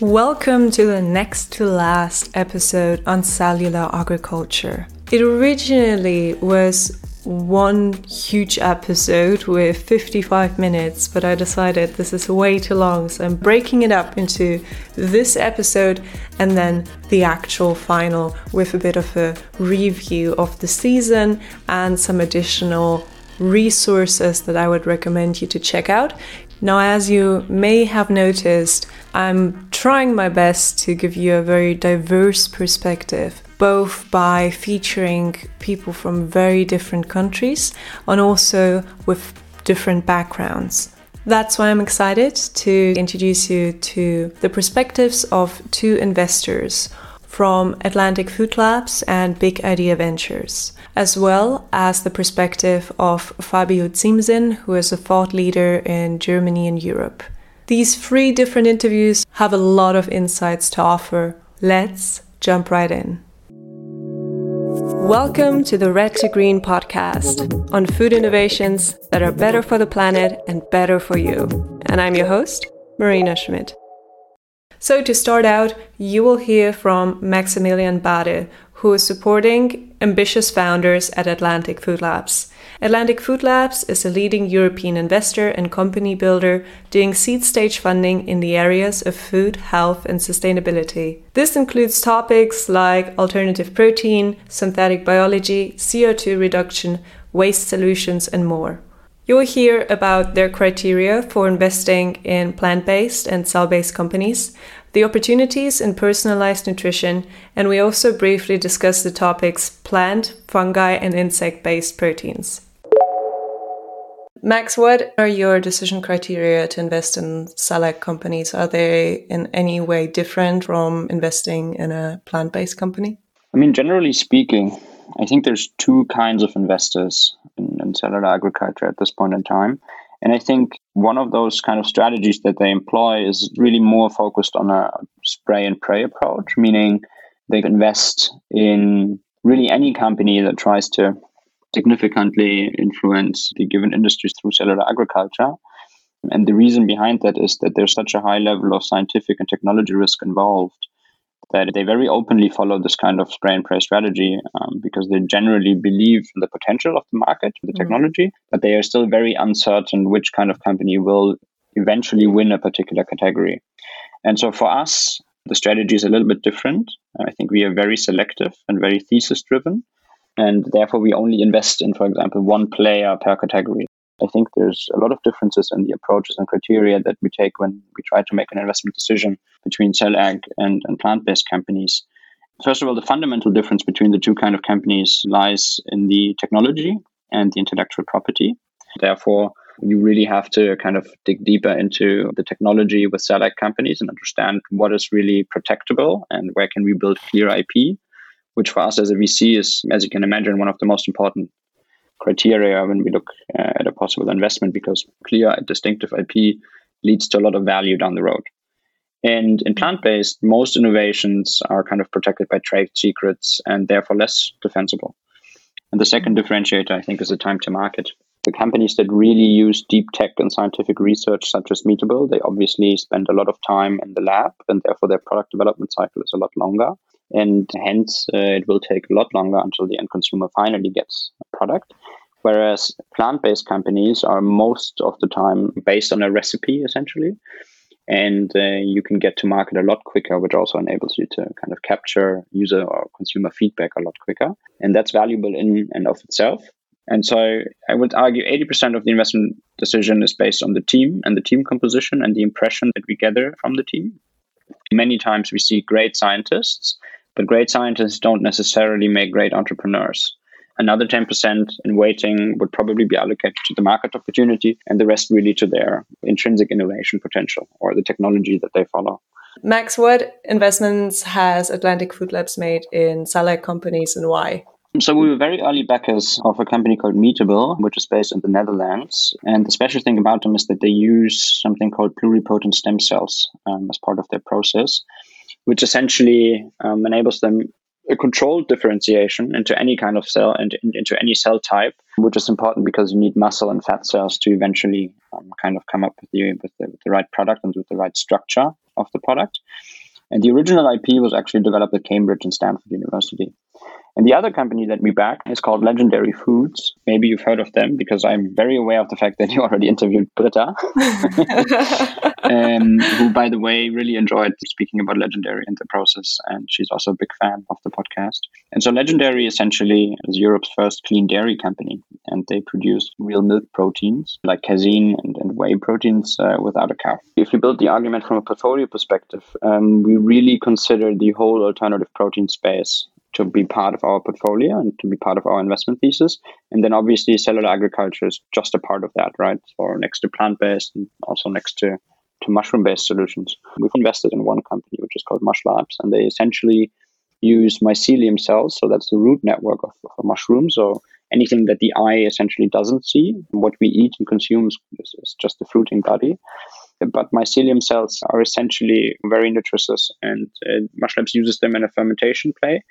Welcome to the next to last episode on cellular agriculture. It originally was one huge episode with 55 minutes, but I decided this is way too long, so I'm breaking it up into this episode and then the actual final with a bit of a review of the season and some additional resources that I would recommend you to check out. Now, as you may have noticed, I'm trying my best to give you a very diverse perspective, both by featuring people from very different countries and also with different backgrounds. That's why I'm excited to introduce you to the perspectives of two investors from Atlantic Food Labs and Big Idea Ventures, as well as the perspective of Fabio Ziemßen, who is a thought leader in Germany and Europe. These three different interviews have a lot of insights to offer. Let's jump right in. Welcome to the Red to Green podcast on food innovations that are better for the planet and better for you. And I'm your host, Marina Schmidt. So, to start out, you will hear from Maximilian Bade, who is supporting ambitious founders at Atlantic Food Labs. Atlantic Food Labs is a leading European investor and company builder doing seed stage funding in the areas of food, health, and sustainability. This includes topics like alternative protein, synthetic biology, CO2 reduction, waste solutions, and more. You will hear about their criteria for investing in plant based and cell based companies, the opportunities in personalized nutrition, and we also briefly discuss the topics plant, fungi, and insect based proteins. Max, what are your decision criteria to invest in cell ag companies? Are they in any way different from investing in a plant based company? I mean, generally speaking, I think there's two kinds of investors in, in cellular agriculture at this point in time. And I think one of those kind of strategies that they employ is really more focused on a spray and pray approach, meaning they invest in really any company that tries to significantly influence the given industries through cellular agriculture. And the reason behind that is that there's such a high level of scientific and technology risk involved that they very openly follow this kind of spray and pray strategy um, because they generally believe in the potential of the market, the mm. technology, but they are still very uncertain which kind of company will eventually win a particular category. And so for us, the strategy is a little bit different. I think we are very selective and very thesis driven. And therefore, we only invest in, for example, one player per category. I think there's a lot of differences in the approaches and criteria that we take when we try to make an investment decision between cell ag and, and plant based companies. First of all, the fundamental difference between the two kind of companies lies in the technology and the intellectual property. Therefore, you really have to kind of dig deeper into the technology with cell ag companies and understand what is really protectable and where can we build clear IP, which for us as a VC is, as you can imagine, one of the most important criteria when we look uh, at a possible investment because clear distinctive IP leads to a lot of value down the road. And in plant based, most innovations are kind of protected by trade secrets and therefore less defensible. And the second differentiator, I think, is the time to market. The companies that really use deep tech and scientific research, such as Meatable, they obviously spend a lot of time in the lab, and therefore their product development cycle is a lot longer. And hence, uh, it will take a lot longer until the end consumer finally gets a product. Whereas plant based companies are most of the time based on a recipe, essentially. And uh, you can get to market a lot quicker, which also enables you to kind of capture user or consumer feedback a lot quicker. And that's valuable in and of itself. And so I would argue 80% of the investment decision is based on the team and the team composition and the impression that we gather from the team. Many times we see great scientists, but great scientists don't necessarily make great entrepreneurs. Another 10% in waiting would probably be allocated to the market opportunity, and the rest really to their intrinsic innovation potential or the technology that they follow. Max, what investments has Atlantic Food Labs made in cell ag companies and why? So we were very early backers of a company called Meatable, which is based in the Netherlands. And the special thing about them is that they use something called pluripotent stem cells um, as part of their process, which essentially um, enables them a controlled differentiation into any kind of cell and into any cell type, which is important because you need muscle and fat cells to eventually um, kind of come up with the, with the, with the right product and with the right structure of the product. And the original IP was actually developed at Cambridge and Stanford University. And the other company that we back is called Legendary Foods. Maybe you've heard of them because I'm very aware of the fact that you already interviewed Britta, um, who, by the way, really enjoyed speaking about Legendary in the process. And she's also a big fan of the podcast. And so Legendary essentially is Europe's first clean dairy company. And they produce real milk proteins like casein and, and whey proteins uh, without a cow. If you build the argument from a portfolio perspective, um, we really consider the whole alternative protein space to be part of our portfolio and to be part of our investment thesis. And then obviously cellular agriculture is just a part of that, right? Or next to plant-based and also next to, to mushroom-based solutions. We've invested in one company, which is called Mushlabs, and they essentially use mycelium cells. So that's the root network of, of a mushroom. So anything that the eye essentially doesn't see, what we eat and consume is, is just the fruiting body but mycelium cells are essentially very nutritious and uh, Mushlabs uses them in a fermentation play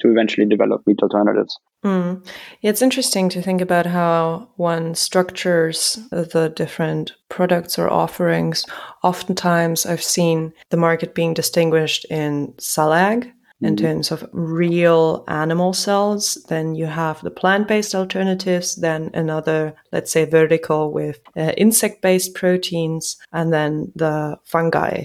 to eventually develop meat alternatives. Mm. Yeah, it's interesting to think about how one structures the different products or offerings. Oftentimes, I've seen the market being distinguished in cell ag, in mm-hmm. terms of real animal cells. Then you have the plant based alternatives, then another, let's say, vertical with uh, insect based proteins, and then the fungi.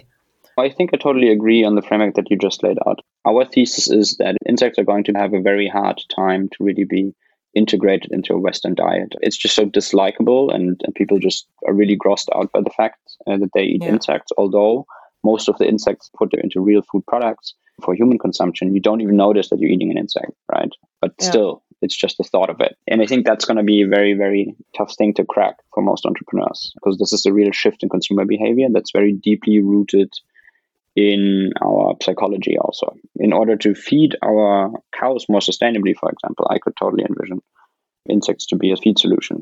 I think I totally agree on the framework that you just laid out. Our thesis is that insects are going to have a very hard time to really be integrated into a Western diet. It's just so dislikable, and, and people just are really grossed out by the fact uh, that they eat yeah. insects. Although most of the insects put into real food products for human consumption, you don't even notice that you're eating an insect, right? But yeah. still, it's just the thought of it. And I think that's going to be a very, very tough thing to crack for most entrepreneurs because this is a real shift in consumer behavior that's very deeply rooted in our psychology also. In order to feed our cows more sustainably, for example, I could totally envision insects to be a feed solution.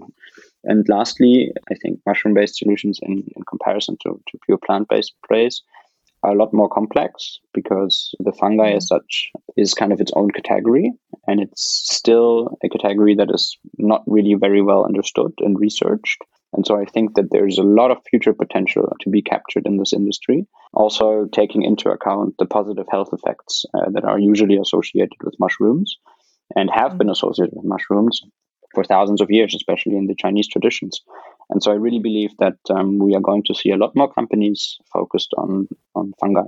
And lastly, I think mushroom based solutions in, in comparison to, to pure plant based plays are a lot more complex because the fungi as such is kind of its own category and it's still a category that is not really very well understood and researched and so I think that there's a lot of future potential to be captured in this industry. Also, taking into account the positive health effects uh, that are usually associated with mushrooms and have mm-hmm. been associated with mushrooms for thousands of years, especially in the Chinese traditions. And so I really believe that um, we are going to see a lot more companies focused on, on fungi.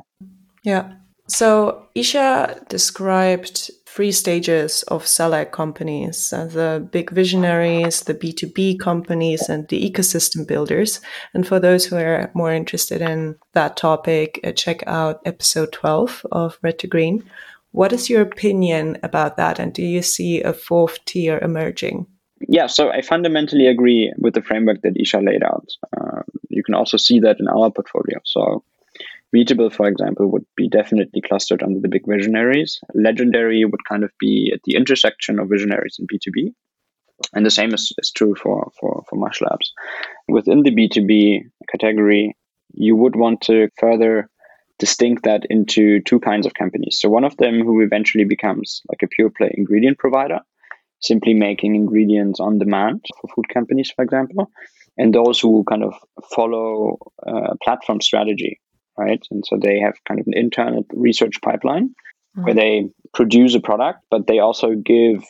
Yeah. So Isha described three stages of cell ag companies uh, the big visionaries, the B2B companies, and the ecosystem builders. And for those who are more interested in that topic, uh, check out episode 12 of Red to Green. What is your opinion about that? And do you see a fourth tier emerging? Yeah, so I fundamentally agree with the framework that Isha laid out. Uh, you can also see that in our portfolio. So Meatable, for example, would be definitely clustered under the big visionaries. Legendary would kind of be at the intersection of visionaries and B2B. And the same is, is true for, for, for Mushlabs. Within the B2B category, you would want to further distinct that into two kinds of companies. So one of them who eventually becomes like a pure play ingredient provider, simply making ingredients on demand for food companies, for example, and those who kind of follow a uh, platform strategy right? And so they have kind of an internal research pipeline mm-hmm. where they produce a product, but they also give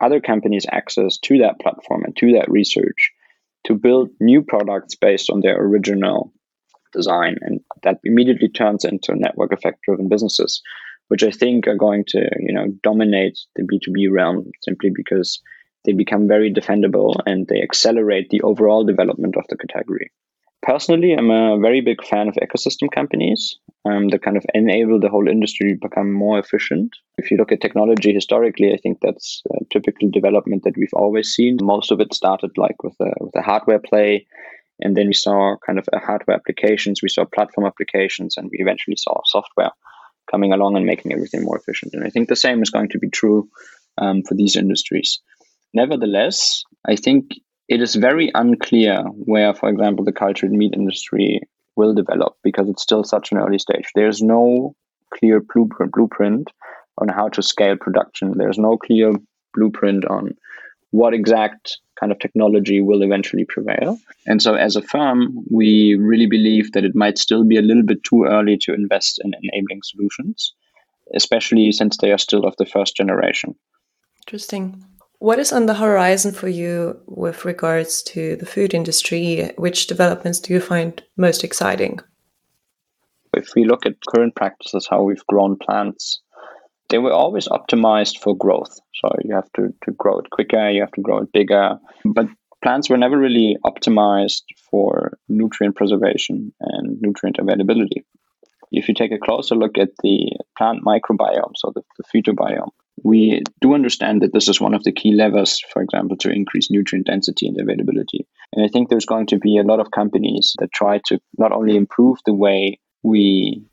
other companies access to that platform and to that research to build new products based on their original design. And that immediately turns into network effect driven businesses, which I think are going to, you know, dominate the B2B realm simply because they become very defendable and they accelerate the overall development of the category. Personally, I'm a very big fan of ecosystem companies um, that kind of enable the whole industry to become more efficient. If you look at technology historically, I think that's a typical development that we've always seen. Most of it started like with a, with a hardware play, and then we saw kind of a hardware applications, we saw platform applications, and we eventually saw software coming along and making everything more efficient. And I think the same is going to be true um, for these industries. Nevertheless, I think it is very unclear where, for example, the cultured meat industry will develop because it's still such an early stage. There's no clear blueprint, on how to scale production. There's no clear blueprint on what exact kind of technology will eventually prevail. And so, as a firm, we really believe that it might still be a little bit too early to invest in enabling solutions, especially since they are still of the first generation. Interesting. What is on the horizon for you with regards to the food industry? Which developments do you find most exciting? If we look at current practices, how we've grown plants, they were always optimized for growth. So you have to, to grow it quicker, you have to grow it bigger. But plants were never really optimized for nutrient preservation and nutrient availability. If you take a closer look at the plant microbiome, so the, the phytobiome, we do understand that this is one of the key levers, for example, to increase nutrient density and availability. And I think there's going to be a lot of companies that try to not only improve the way we,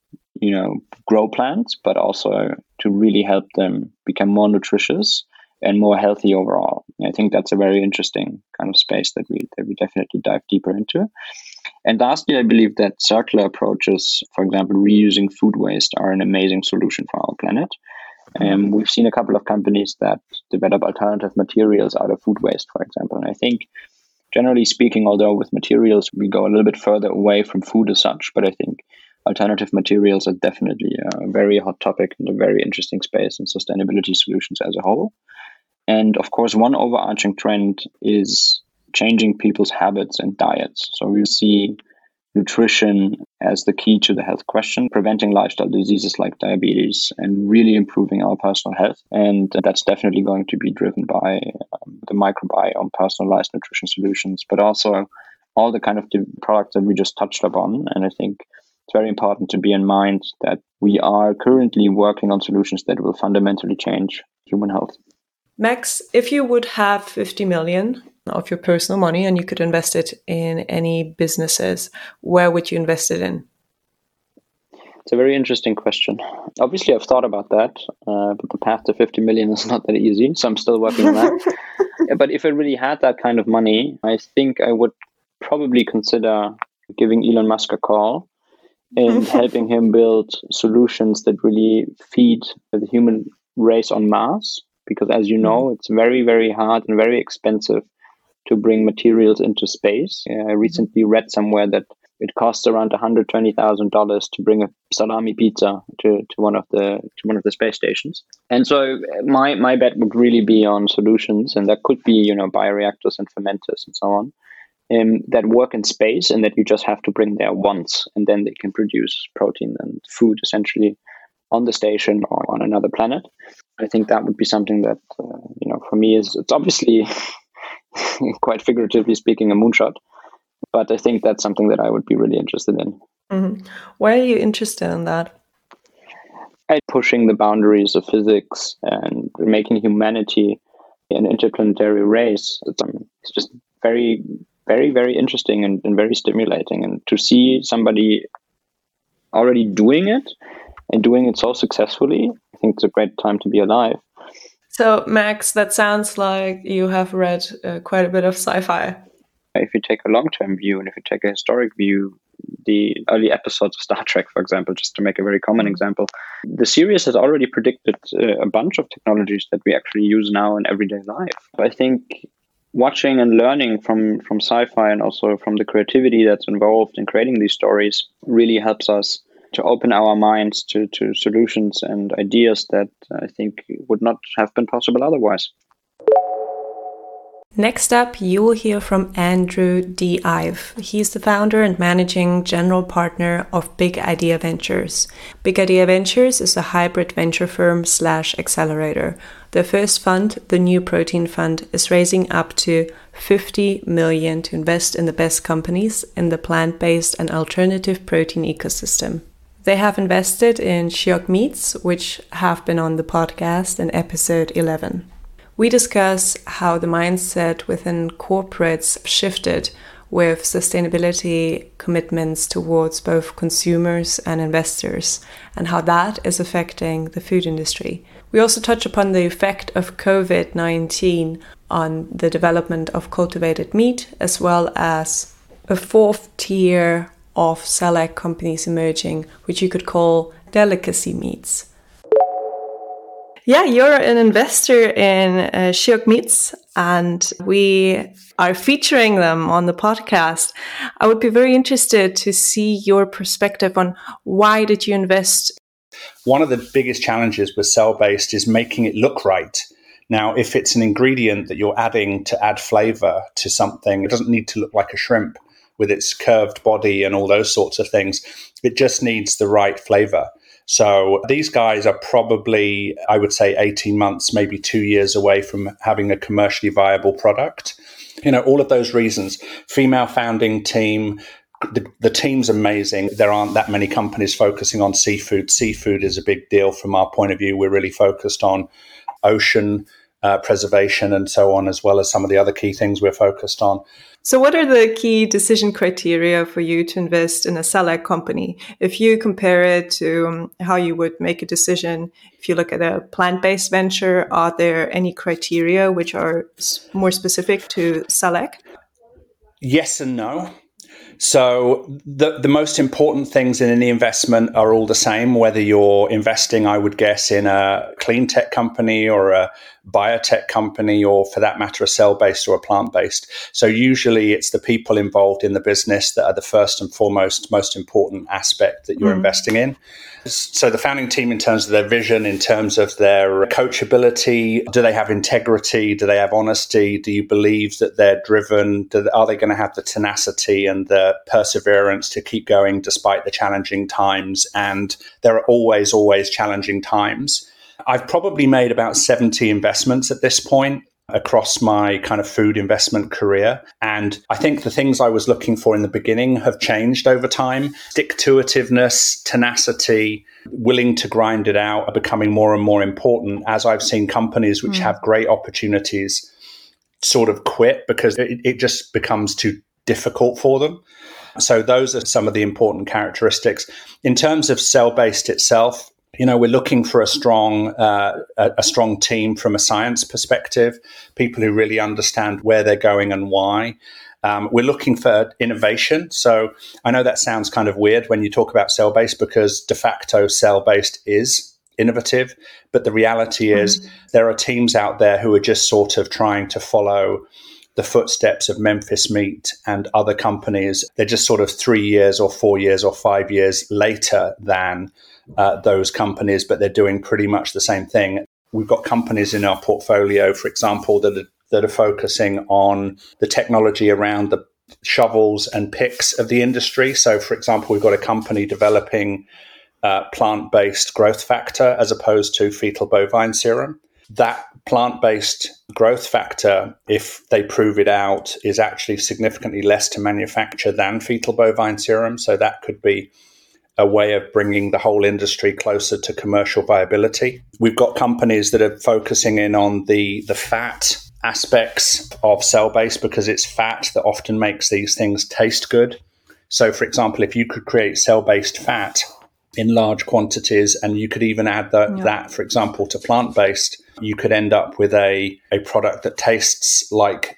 you know, grow plants, but also to really help them become more nutritious and more healthy overall. And I think that's a very interesting kind of space that we that we definitely dive deeper into. And lastly, I believe that circular approaches, for example, reusing food waste, are an amazing solution for our planet. Um, we've seen a couple of companies that develop alternative materials out of food waste, for example. And I think, generally speaking, although with materials we go a little bit further away from food as such, but I think alternative materials are definitely a very hot topic and a very interesting space in sustainability solutions as a whole. And of course, one overarching trend is changing people's habits and diets. So we see nutrition as the key to the health question, preventing lifestyle diseases like diabetes and really improving our personal health. And that's definitely going to be driven by um, the microbiome, personalized nutrition solutions, but also all the kind of products that we just touched upon. And I think it's very important to be in mind that we are currently working on solutions that will fundamentally change human health. Max, if you would have 50 million of your personal money and you could invest it in any businesses, where would you invest it in? It's a very interesting question. Obviously, I've thought about that, uh, but the path to 50 million is not that easy. So I'm still working on that. but if I really had that kind of money, I think I would probably consider giving Elon Musk a call and helping him build solutions that really feed the human race on Mars. Because as you know, mm-hmm. it's very, very hard and very expensive to bring materials into space. Uh, I mm-hmm. recently read somewhere that it costs around $120,000 to bring a salami pizza to, to one of the to one of the space stations. And so my my bet would really be on solutions and that could be, you know, bioreactors and fermenters and so on. Um, that work in space and that you just have to bring there once and then they can produce protein and food essentially on the station or on another planet. I think that would be something that uh, you know for me is it's obviously quite figuratively speaking, a moonshot. But I think that's something that I would be really interested in. Mm-hmm. Why are you interested in that? I, pushing the boundaries of physics and making humanity an interplanetary race. It's, um, it's just very, very, very interesting and, and very stimulating. And to see somebody already doing it and doing it so successfully, I think it's a great time to be alive. So, Max, that sounds like you have read uh, quite a bit of sci fi. If you take a long term view and if you take a historic view, the early episodes of Star Trek, for example, just to make a very common example, the series has already predicted uh, a bunch of technologies that we actually use now in everyday life. I think watching and learning from, from sci fi and also from the creativity that's involved in creating these stories really helps us to open our minds to, to solutions and ideas that I think would not have been possible otherwise. Next up, you will hear from Andrew D. Ive. He's the founder and managing general partner of Big Idea Ventures. Big Idea Ventures is a hybrid venture firm slash accelerator. Their first fund, the New Protein Fund, is raising up to 50 million to invest in the best companies in the plant-based and alternative protein ecosystem. They have invested in Shiok Meats, which have been on the podcast in episode 11. We discuss how the mindset within corporates shifted with sustainability commitments towards both consumers and investors, and how that is affecting the food industry. We also touch upon the effect of COVID 19 on the development of cultivated meat, as well as a fourth tier of cell ag companies emerging, which you could call delicacy meats. Yeah, you're an investor in uh, Shiok Meats, and we are featuring them on the podcast. I would be very interested to see your perspective on why did you invest. One of the biggest challenges with cell based is making it look right. Now, if it's an ingredient that you're adding to add flavor to something, it doesn't need to look like a shrimp with its curved body and all those sorts of things. It just needs the right flavor. So these guys are probably, I would say, 18 months, maybe two years away from having a commercially viable product. You know, all of those reasons female founding team, the, the, team's amazing. There aren't that many companies focusing on seafood. Seafood is a big deal from our point of view. We're really focused on ocean uh, preservation and so on, as well as some of the other key things we're focused on. So, what are the key decision criteria for you to invest in a cell ag company? If you compare it to um, how you would make a decision if you look at a plant based venture, are there any criteria which are more specific to cell ag? Yes and no. So the the most important things in any investment are all the same. Whether you're investing, I would guess, in a clean tech company or a biotech company, or for that matter, a cell based or a plant based. So usually, it's the people involved in the business that are the first and foremost most important aspect that you're mm. investing in. So the founding team, in terms of their vision, in terms of their coachability, do they have integrity? Do they have honesty? Do you believe that they're driven? Do, are they going to have the tenacity and the perseverance to keep going despite the challenging times? And there are always, always challenging times. I've probably made about 70 investments at this point across my kind of food investment career. And I think the things I was looking for in the beginning have changed over time. Stick to itiveness, tenacity, willing to grind it out are becoming more and more important as I've seen companies which mm. have great opportunities sort of quit because it, it just becomes too difficult for them. So those are some of the important characteristics. In terms of cell based itself, you know we're looking for a strong uh, a, strong team from a science perspective people who really understand where they're going and why um, we're looking for innovation so i know that sounds kind of weird when you talk about cell based because de facto cell based is innovative but the reality is mm-hmm. there are teams out there who are just sort of trying to follow the footsteps of Memphis Meat and other companies. They're just sort of three years or four years or five years later than uh, those companies, but they're doing pretty much the same thing. We've got companies in our portfolio, for example, that are, that are focusing on the technology around the shovels and picks of the industry. So, for example, we've got a company developing uh, plant based growth factor as opposed to fetal bovine serum. That plant based growth factor, if they prove it out, is actually significantly less to manufacture than fetal bovine serum. So, that could be a way of bringing the whole industry closer to commercial viability. We've got companies that are focusing in on the, the fat aspects of cell base because it's fat that often makes these things taste good. So, for example, if you could create cell based fat in large quantities and you could even add the, yeah. that, for example, to plant based, you could end up with a, a product that tastes like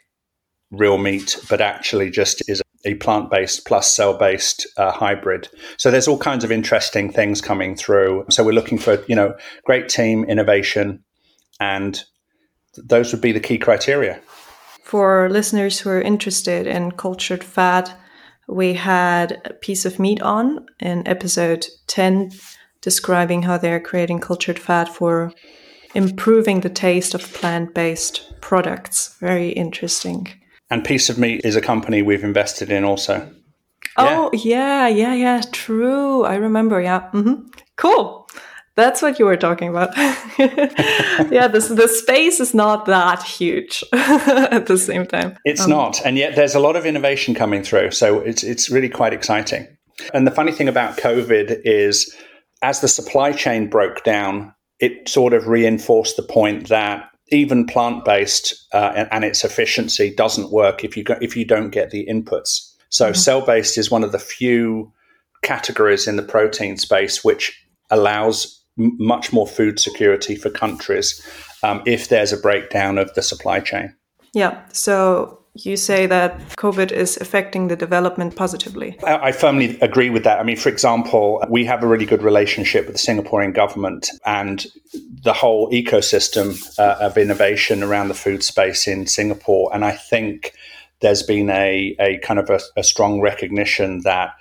real meat, but actually just is a plant based plus cell based uh, hybrid. So there's all kinds of interesting things coming through. So we're looking for, you know, great team, innovation, and those would be the key criteria. For listeners who are interested in cultured fat, we had a Peace of Meat on in episode 10 describing how they're creating cultured fat for improving the taste of plant based products. Very interesting. And Peace of Meat is a company we've invested in also. Oh, yeah, yeah, yeah, true. I remember. Yeah. Mm-hmm. Cool. That's what you were talking about. yeah, this, the space is not that huge at the same time. It's um, not. And yet there's a lot of innovation coming through. So it's, it's really quite exciting. And the funny thing about COVID is as the supply chain broke down, it sort of reinforced the point that even plant based uh, and, and, its efficiency doesn't work if you go, if you don't get the inputs. So mm-hmm. cell based is one of the few categories in the protein space which allows m- much more food security for countries um, if there's a breakdown of the supply chain. Yeah. So you say that COVID is affecting the development positively. I firmly agree with that. I mean, for example, we have a really good relationship with the Singaporean government and the whole ecosystem uh, of innovation around the food space in Singapore. And I think there's been a, a kind of a, a strong recognition that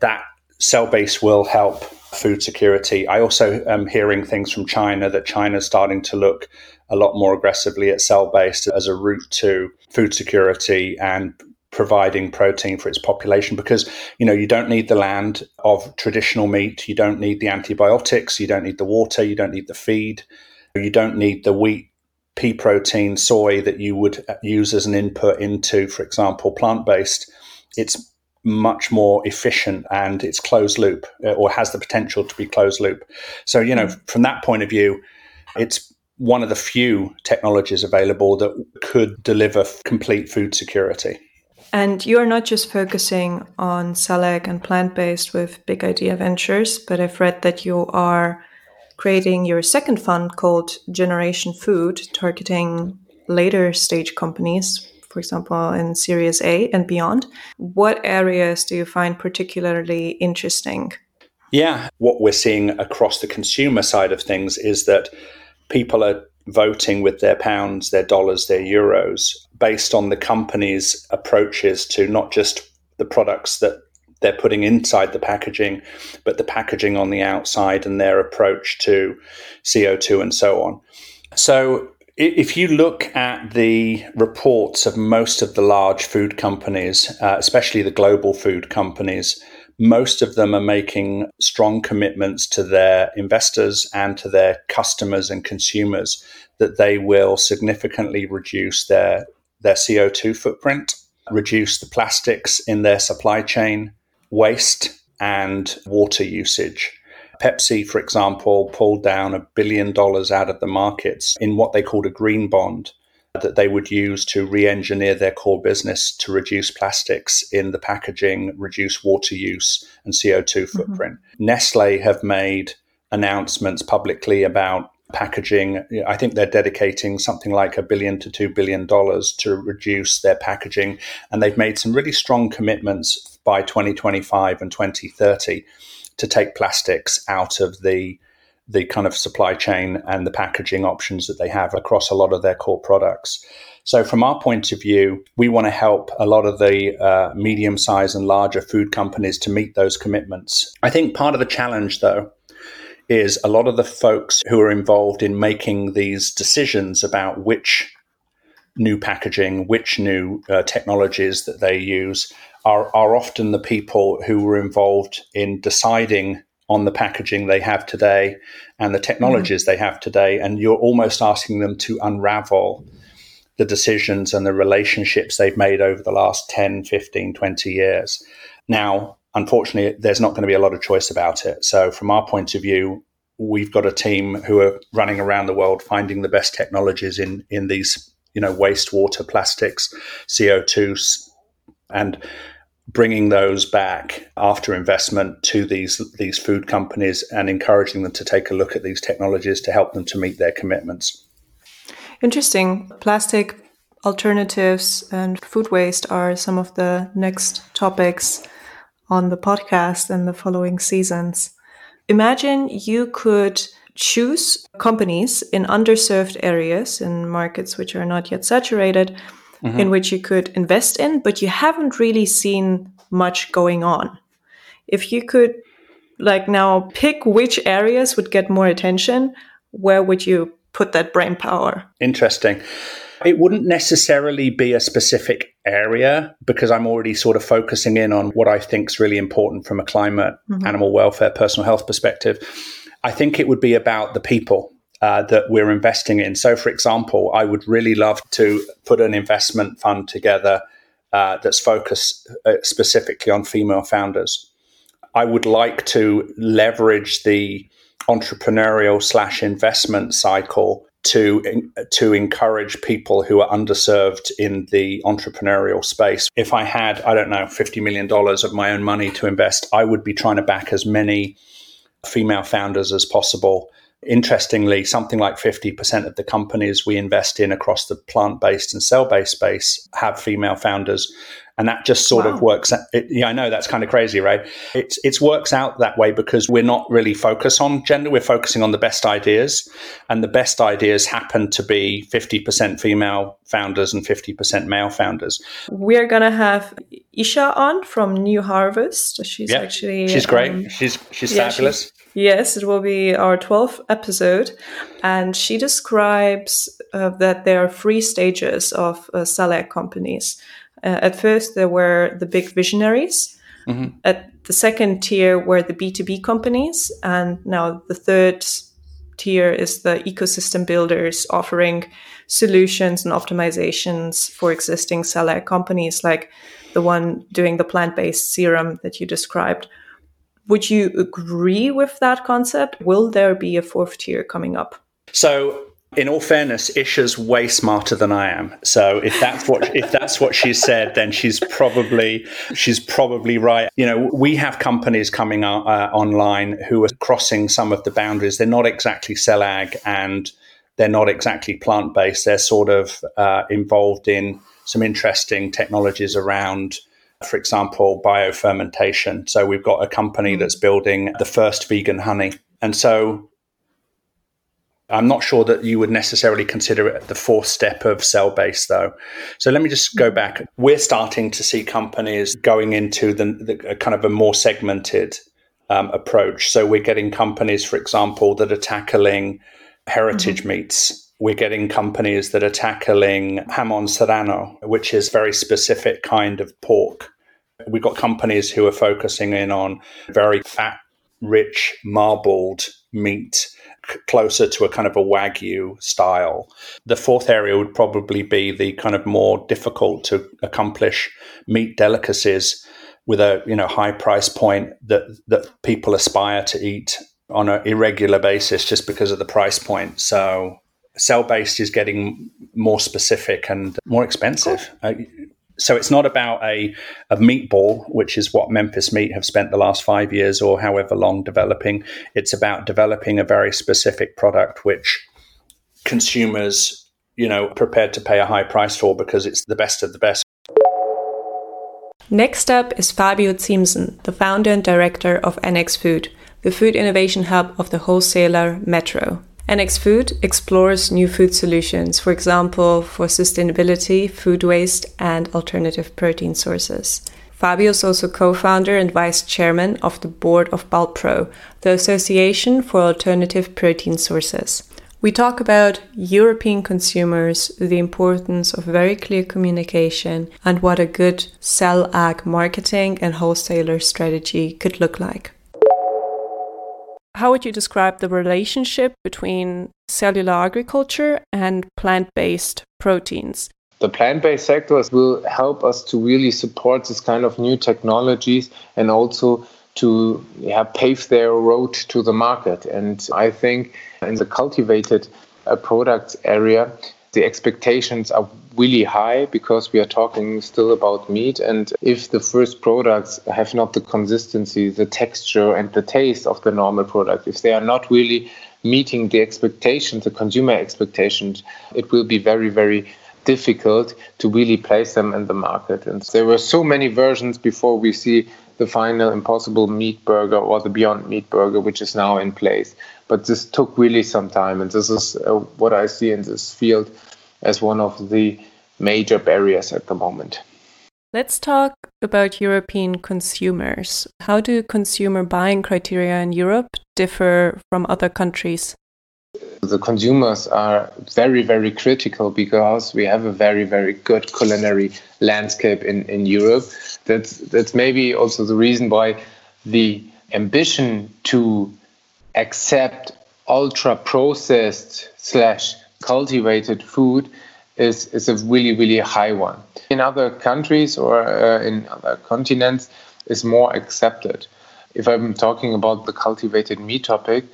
that cell base will help food security. I also am hearing things from China that China is starting to look a lot more aggressively at cell based as a route to food security and providing protein for its population because you know you don't need the land of traditional meat you don't need the antibiotics you don't need the water you don't need the feed you don't need the wheat pea protein soy that you would use as an input into for example plant based it's much more efficient and it's closed loop or has the potential to be closed loop. So, you know, from that point of view, it's one of the few technologies available that could deliver complete food security. And you are not just focusing on cell ag and plant based with Big Idea Ventures, but I've read that you are creating your second fund called Generation Food, targeting later stage companies for example, in Series A and beyond. What areas do you find particularly interesting? Yeah, what we're seeing across the consumer side of things is that people are voting with their pounds, their dollars, their euros based on the company's approaches to not just the products that they're putting inside the packaging, but the packaging on the outside and their approach to CO2 and so on. So if you look at the reports of most of the large food companies, uh, especially the global food companies, most of them are making strong commitments to their investors and to their customers and consumers that they will significantly reduce their, their CO2 footprint, reduce the plastics in their supply chain, waste, and water usage. Pepsi, for example, pulled down a billion dollars out of the markets in what they called a green bond that they would use to re engineer their core business to reduce plastics in the packaging, reduce water use, and CO2 mm-hmm. footprint. Mm-hmm. Nestle have made announcements publicly about packaging. I think they're dedicating something like a billion to two billion dollars to reduce their packaging, and they've made some really strong commitments by 2025 and 2030 to take plastics out of the the kind of supply chain and the packaging options that they have across a lot of their core products. So, from our point of view, we want to help a lot of the uh, medium sized and larger food companies to meet those commitments. I think part of the challenge, though, is a lot of the folks who are involved in making these decisions about which new packaging, which new uh, technologies that they use are, are often the people who were involved in deciding on the packaging they have today and the technologies mm. they have today. And you're almost asking them to unravel the decisions and the relationships they've made over the last 10, 15, 20 years. Now, unfortunately, there's not going to be a lot of choice about it. So, from our point of view, we've got a team who are running around the world finding the best technologies in, in these, you know, wastewater, plastics, CO2, and bringing those back after investment to these these food companies and encouraging them to take a look at these technologies to help them to meet their commitments. Interesting. Plastic alternatives and food waste are some of the next topics on the podcast in the following seasons. Imagine you could choose companies in underserved areas in markets which are not yet saturated mm-hmm. in which you could invest in, but you haven't really seen much going on. If you could, like, now pick which areas would get more attention, where would you put that brain power? Interesting. It wouldn't necessarily be a specific area because I'm already sort of focusing in on what I think is really important from a climate, mm-hmm. animal welfare, personal health perspective. I think it would be about the people uh, that we're investing in. So, for example, I would really love to put an investment fund together uh, that's focused uh, specifically on female founders. I would like to leverage the entrepreneurial slash investment cycle to to encourage people who are underserved in the entrepreneurial space. If I had, I don't know, fifty million dollars of my own money to invest, I would be trying to back as many female founders as possible Interestingly, something like 50% of the companies we invest in across the plant based and cell based space have female founders and that just sort wow. of works. It, yeah, I know that's kind of crazy, right? It's it works out that way because we're not really focused on gender. We're focusing on the best ideas, and the best ideas happen to be fifty percent female founders and fifty percent male founders. We're gonna have Isha on from New Harvest. She's yeah, actually she's great. Um, she's she's yeah, fabulous. She's, Yes, it will be our 12th episode. And she describes uh, that there are three stages of uh, companies. Uh, at first, there were the big visionaries. Mm-hmm. At the second tier were the B2B companies. And now the third tier is the ecosystem builders offering solutions and optimizations for existing cell ag companies, like the one doing the plant based serum that you described. Would you agree with that concept? Will there be a fourth tier coming up? So in all fairness, Isha's way smarter than I am. So if that's what if that's what she said, then she's probably she's probably right. You know, we have companies coming uh, online who are crossing some of the boundaries. They're not exactly cell ag and they're not exactly plant based. They're sort of uh, involved in some interesting technologies around. For example, biofermentation. So, we've got a company hmm. that's building the first vegan honey. And so, I'm not sure that you would necessarily consider it the fourth step of cell base, though. So let me just go back. We're starting to see companies going into the, the kind of a more segmented um, approach. So we're getting companies, for example, that are tackling heritage mm-hmm. meats. We're getting companies that are tackling jamon serrano, which is very specific kind of pork. We've got companies who are focusing in on very fat, rich, marbled meat closer to a kind of a wagyu style. The fourth area would probably be the kind of more difficult to accomplish meat delicacies with a you know high price point that that people aspire to eat on an irregular basis just because of the price point. So cell based is getting more specific and more expensive. Uh, so it's not about a, a meatball, which is what Memphis Meat have spent the last five years or however long developing. It's about developing a very specific product which consumers, you know, prepared to pay a high price for because it's the best of the best. Next up is Fabio Ziemßen, the founder and director of NX Food, the food innovation hub of the wholesaler Metro. NX Food explores new food solutions, for example, for sustainability, food waste, and alternative protein sources. Fabio is also co founder and vice chairman of the board of BalPro, the Association for Alternative Protein Sources. We talk about European consumers, the importance of very clear communication, and what a good cell ag marketing and wholesaler strategy could look like. How would you describe the relationship between cellular agriculture and plant based proteins? The plant based sectors will help us to really support this kind of new technologies and also to yeah, pave their road to the market. And I think in the cultivated uh, products area, the expectations are really high because we are talking still about meat. And if the first products have not the consistency, the texture, and the taste of the normal product, if they are not really meeting the expectations, the consumer expectations, it will be very, very difficult to really place them in the market. And there were so many versions before we see the final Impossible Meat Burger or the Beyond Meat Burger, which is now in place. But this took really some time, and this is uh, what I see in this field as one of the major barriers at the moment. Let's talk about European consumers. How do consumer buying criteria in Europe differ from other countries? The consumers are very, very critical because we have a very, very good culinary landscape in, in Europe. That's, that's maybe also the reason why the ambition to accept ultra processed slash cultivated food is, is a really, really high one. In other countries or uh, in other continents, is more accepted. If I'm talking about the cultivated meat topic,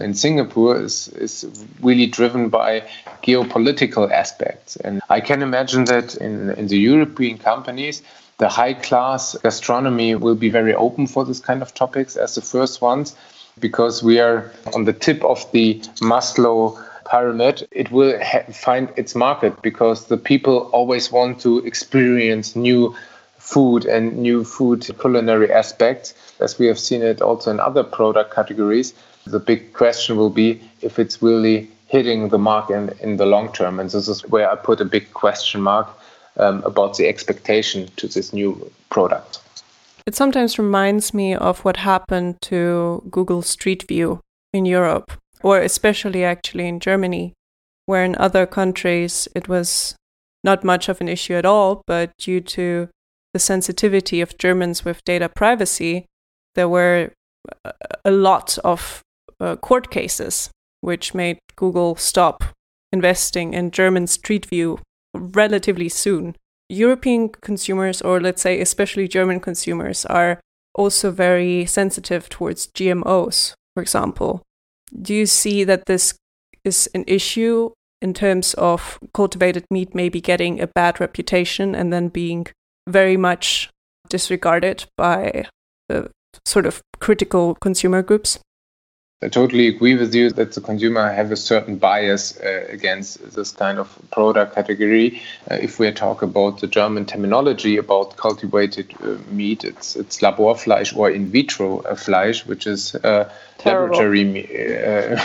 in Singapore is, is really driven by geopolitical aspects. And I can imagine that in, in the European companies, the high class gastronomy will be very open for this kind of topics as the first ones. because we are on the tip of the Maslow pyramid, it will ha- find its market because the people always want to experience new food and new food culinary aspects, as we have seen it also in other product categories. The big question will be if it's really hitting the mark in, in the long term. And this is where I put a big question mark um, about the expectation to this new product. It sometimes reminds me of what happened to Google Street View in Europe, or especially actually in Germany, where in other countries it was not much of an issue at all, but due to the sensitivity of Germans with data privacy, there were a lot of uh, court cases which made Google stop investing in German Street View relatively soon. European consumers, or let's say especially German consumers, are also very sensitive towards GMOs, for example. Do you see that this is an issue in terms of cultivated meat maybe getting a bad reputation and then being very much disregarded by the sort of critical consumer groups? I totally agree with you that the consumer have a certain bias uh, against this kind of product category. Uh, if we talk about the German terminology about cultivated uh, meat, it's it's Laborfleisch or in vitro uh, Fleisch, which is uh, laboratory meat, uh,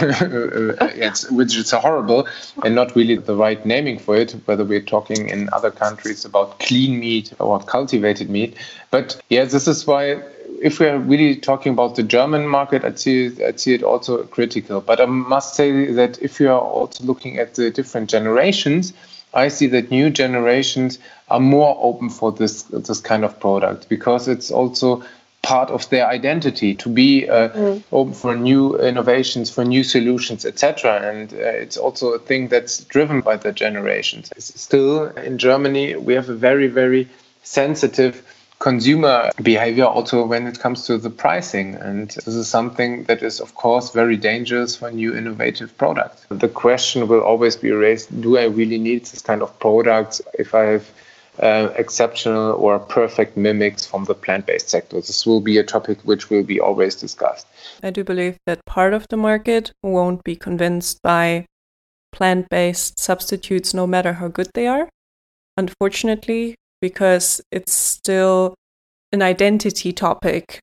which is horrible and not really the right naming for it. Whether we're talking in other countries about clean meat or cultivated meat, but yeah, this is why if we are really talking about the German market, I'd see it, I'd see it also critical. But I must say that if you are also looking at the different generations, I see that new generations are more open for this this kind of product because it's also part of their identity to be uh, mm. open for new innovations, for new solutions, etc. And uh, it's also a thing that's driven by the generations. Still, in Germany, we have a very very sensitive consumer behavior also when it comes to the pricing. And this is something that is, of course, very dangerous for new innovative products. The question will always be raised do I really need this kind of products if I have uh, exceptional or perfect mimics from the plant based sector? This will be a topic which will be always discussed. I do believe that part of the market won't be convinced by plant based substitutes, no matter how good they are. Unfortunately, because it's still an identity topic.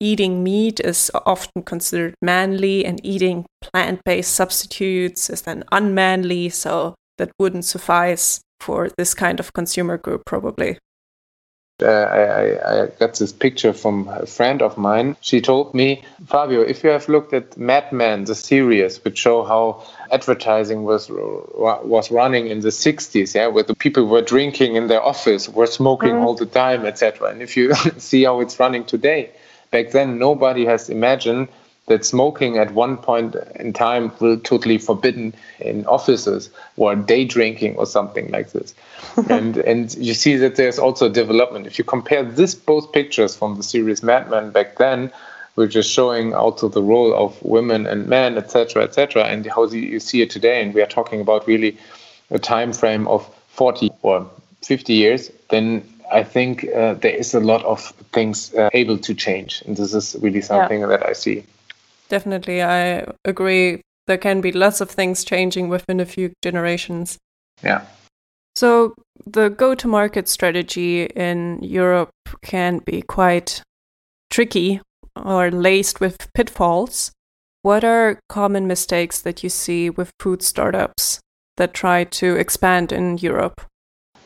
Eating meat is often considered manly, and eating plant based substitutes is then unmanly, so that wouldn't suffice for this kind of consumer group, probably. Uh, I, I, got this picture from a friend of mine. She told me, Fabio, if you have looked at Mad Men, the series, which show how advertising was was running in the 60s, yeah, where the people were drinking in their office, were smoking mm. all the time, etc. And if you see how it's running today, back then nobody has imagined that smoking at one point in time will totally forbidden in offices or day drinking or something like this. and and you see that there's also a development. If you compare this both pictures from the series Mad Men back then, which is showing also the role of women and men, etc., etc., and how you see it today, and we are talking about really a time frame of 40 or 50 years, then I think uh, there is a lot of things uh, able to change, and this is really something yeah. that I see definitely. I agree. There can be lots of things changing within a few generations. Yeah. So the go to market strategy in Europe can be quite tricky or laced with pitfalls. What are common mistakes that you see with food startups that try to expand in Europe?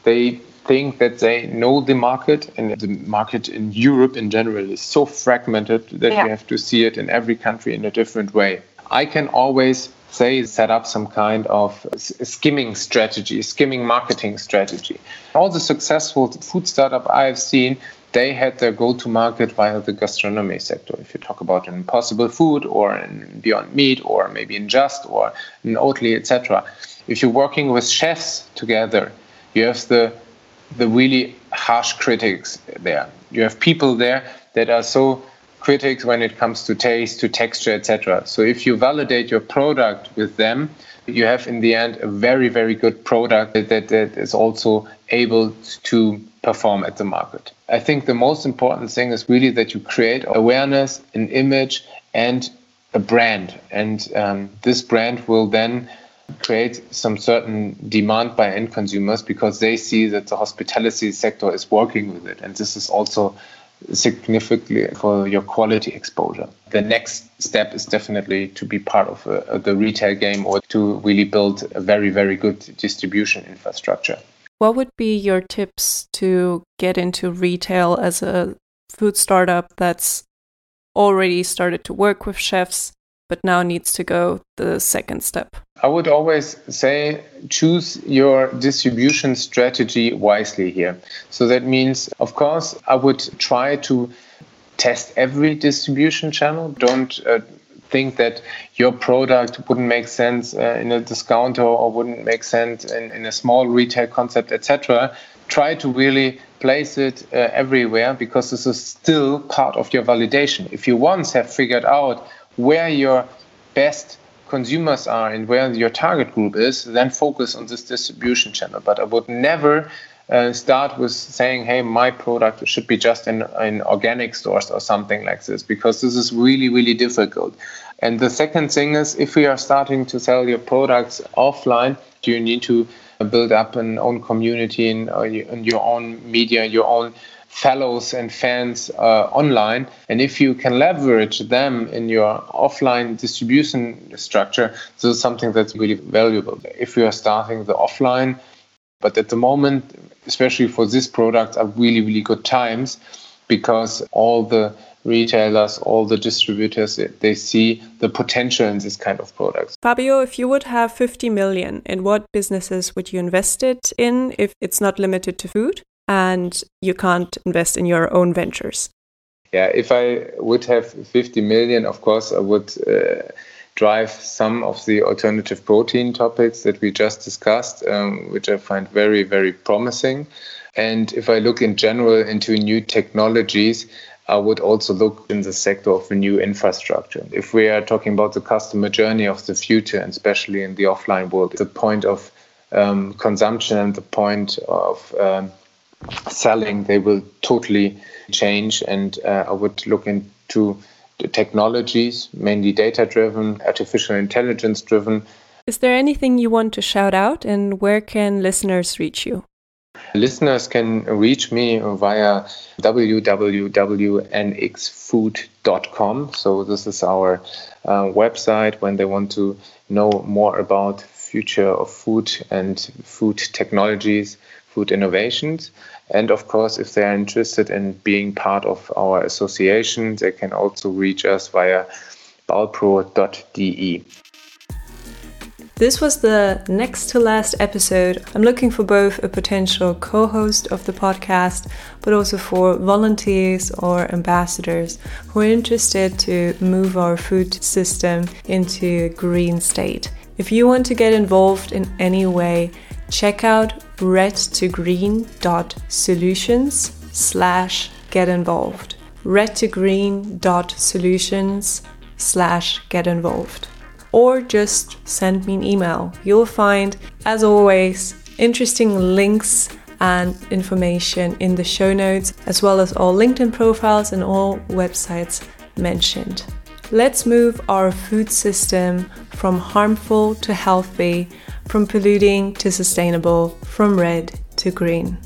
They think that they know the market, and the market in Europe in general is so fragmented that yeah. you have to see it in every country in a different way. I can always say set up some kind of skimming strategy, skimming marketing strategy. All the successful food startup I have seen, they had their go-to market via the gastronomy sector. If you talk about an Impossible Food or in Beyond Meat or maybe in Just or in Oatly, etc. If you're working with chefs together, you have the the really harsh critics there. You have people there that are so critics when it comes to taste, to texture, etc. So if you validate your product with them, you have in the end a very, very good product that, that, is also able to perform at the market. I think the most important thing is really that you create awareness, an image, and a brand, and um, this brand will then create some certain demand by end consumers because they see that the hospitality sector is working with it, and this is also significantly for your quality exposure. The next step is definitely to be part of uh, the retail game or to really build a very, very good distribution infrastructure. What would be your tips to get into retail as a food startup that's already started to work with chefs but now needs to go the second step? I would always say choose your distribution strategy wisely here. So that means, of course, I would try to test every distribution channel. Don't uh, think that your product wouldn't make sense uh, in a discounter or wouldn't make sense in, in a small retail concept, etc. Try to really place it uh, everywhere because this is still part of your validation. If you once have figured out where your best consumers are and where your target group is, then focus on this distribution channel. But I would never uh, start with saying, hey, my product should be just in, in organic stores or something like this, because this is really, really difficult. And the second thing is, if we are starting to sell your products offline, do you need to build up an own community in, uh, your own media, your own fellows and fans uh, online. And if you can leverage them in your offline distribution structure, this is something that's really valuable. If you are starting the offline, but at the moment, especially for this product, are really, really good times because all the retailers, all the distributors, they see the potential in this kind of products. Fabio, if you would have 50 million, in what businesses would you invest it in if it's not limited to food? And you can't invest in your own ventures? Yeah, if I would have 50 million, of course, I would uh, drive some of the alternative protein topics that we just discussed, um, which I find very, very promising. And if I look in general into new technologies, I would also look in the sector of new infrastructure. If we are talking about the customer journey of the future, and especially in the offline world, the point of um, consumption and the point of um, selling, they will totally change. And uh, I would look into the technologies, mainly data driven, artificial intelligence driven. Is there anything you want to shout out, and where can listeners reach you? Listeners can reach me via www.nxfood.com. So this is our uh, website when they want to know more about future of food and food technologies food innovations. And of course, if they are interested in being part of our association, they can also reach us via balpro.de. This was the next to last episode. I'm looking for both a potential co host of the podcast, but also for volunteers or ambassadors who are interested to move our food system into a green state. If you want to get involved in any way, check out red2green.solutions slash get involved. red2green.solutions slash get involved. Or just send me an email. You'll find, as always, interesting links and information in the show notes, as well as all LinkedIn profiles and all websites mentioned. Let's move our food system from harmful to healthy from polluting to sustainable, from red to green.